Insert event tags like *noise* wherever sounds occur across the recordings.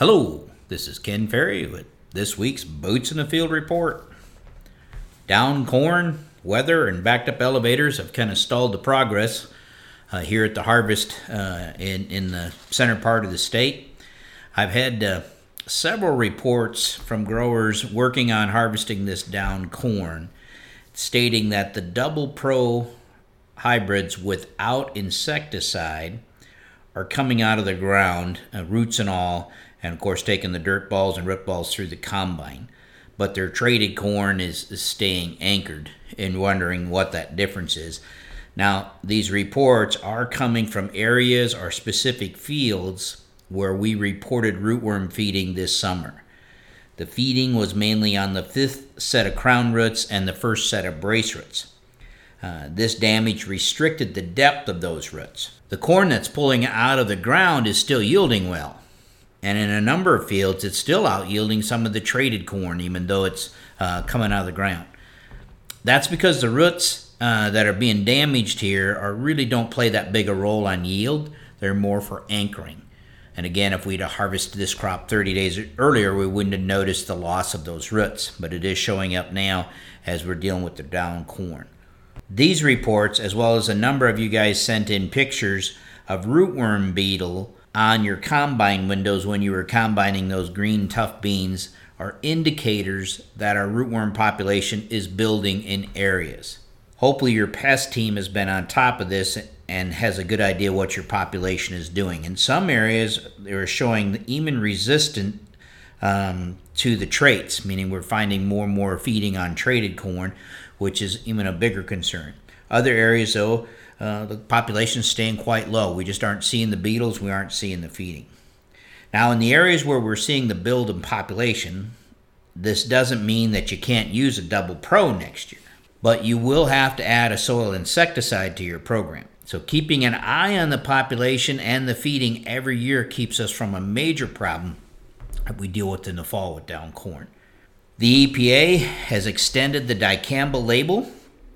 Hello, this is Ken Ferry with this week's Boots in the Field report. Down corn, weather, and backed up elevators have kind of stalled the progress uh, here at the harvest uh, in, in the center part of the state. I've had uh, several reports from growers working on harvesting this down corn stating that the double pro hybrids without insecticide are coming out of the ground, uh, roots and all, and of course taking the dirt balls and root balls through the combine. But their traited corn is, staying anchored and wondering what that difference is. Now, these reports are coming from areas or specific fields where we reported rootworm feeding this summer. The feeding was mainly on the fifth set of crown roots and the first set of brace roots. Uh, this damage restricted the depth of those roots. The corn that's pulling out of the ground is still yielding well, and in a number of fields, it's still out yielding some of the traited corn, even though it's uh, coming out of the ground. That's because the roots uh, that are being damaged here are really don't play that big a role on yield. They're more for anchoring. And again, if we'd harvested this crop 30 days earlier, we wouldn't have noticed the loss of those roots. But it is showing up now as we're dealing with the down corn. These reports, as well as a number of you guys sent in pictures of rootworm beetle on your combine windows when you were combining those green tough beans are indicators that our rootworm population is building in areas. Hopefully, your pest team has been on top of this and has a good idea what your population is doing. In some areas, they're showing even resistant um, to the traits, meaning we're finding more and more feeding on traited corn, which is even a bigger concern. Other areas, though, uh, the population is staying quite low. We just aren't seeing the beetles, we aren't seeing the feeding. Now, in the areas where we're seeing the build in population, this doesn't mean that you can't use a double pro next year, but you will have to add a soil insecticide to your program. So, keeping an eye on the population and the feeding every year keeps us from a major problem that we deal with in the fall with down corn. The EPA has extended the dicamba label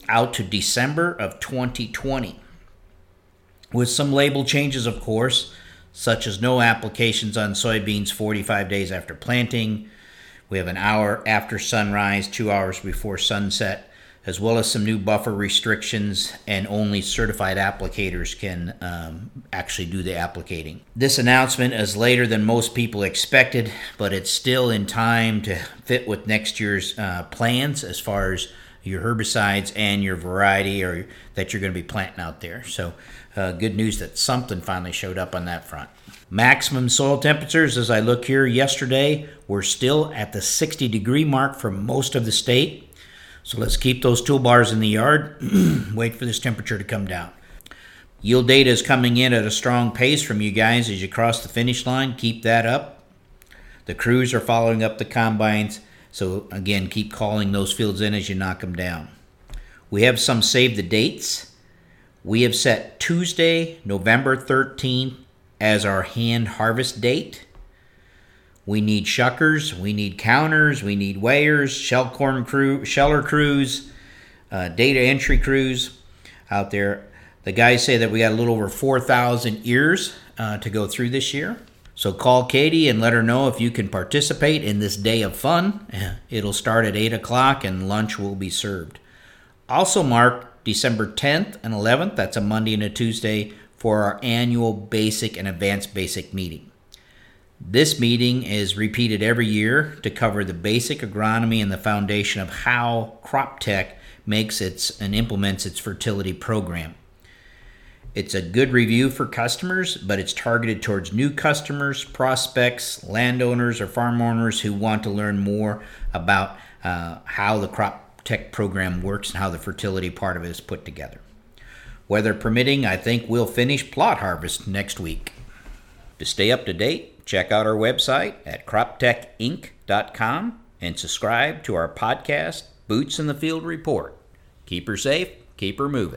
out to December of 2020. With some label changes, of course, such as no applications on soybeans 45 days after planting. We have an hour after sunrise, two hours before sunset, as well as some new buffer restrictions, and only certified applicators can um, actually do the applicating. This announcement is later than most people expected, but it's still in time to fit with next year's uh, plans as far as your herbicides and your variety or that you're going to be planting out there. So, uh, good news that something finally showed up on that front. Maximum soil temperatures, as I look here yesterday, were still at the 60 degree mark for most of the state. So let's keep those toolbars in the yard, *clears throat* wait for this temperature to come down. Yield data is coming in at a strong pace from you guys as you cross the finish line. Keep that up. The crews are following up the combines. So again, keep calling those fields in as you knock them down. We have some save the dates. We have set Tuesday, November 13th as our hand harvest date. We need shuckers, we need counters, we need weighers, shell corn crew, sheller crews, uh, data entry crews out there. The guys say that we got a little over 4,000 ears uh, to go through this year. So call Katie and let her know if you can participate in this day of fun. *laughs* It'll start at 8 o'clock and lunch will be served. Also mark December 10th and 11th, that's a Monday and a Tuesday, for our annual basic and advanced basic meeting. This meeting is repeated every year to cover the basic agronomy and the foundation of how crop tech makes its and implements its fertility program. It's a good review for customers, but it's targeted towards new customers, prospects, landowners, or farm owners who want to learn more about uh, how the crop tech program works and how the fertility part of it is put together. Weather permitting, I think we'll finish plot harvest next week. To stay up to date, check out our website at croptechinc.com and subscribe to our podcast, Boots in the Field Report. Keep her safe, keep her moving.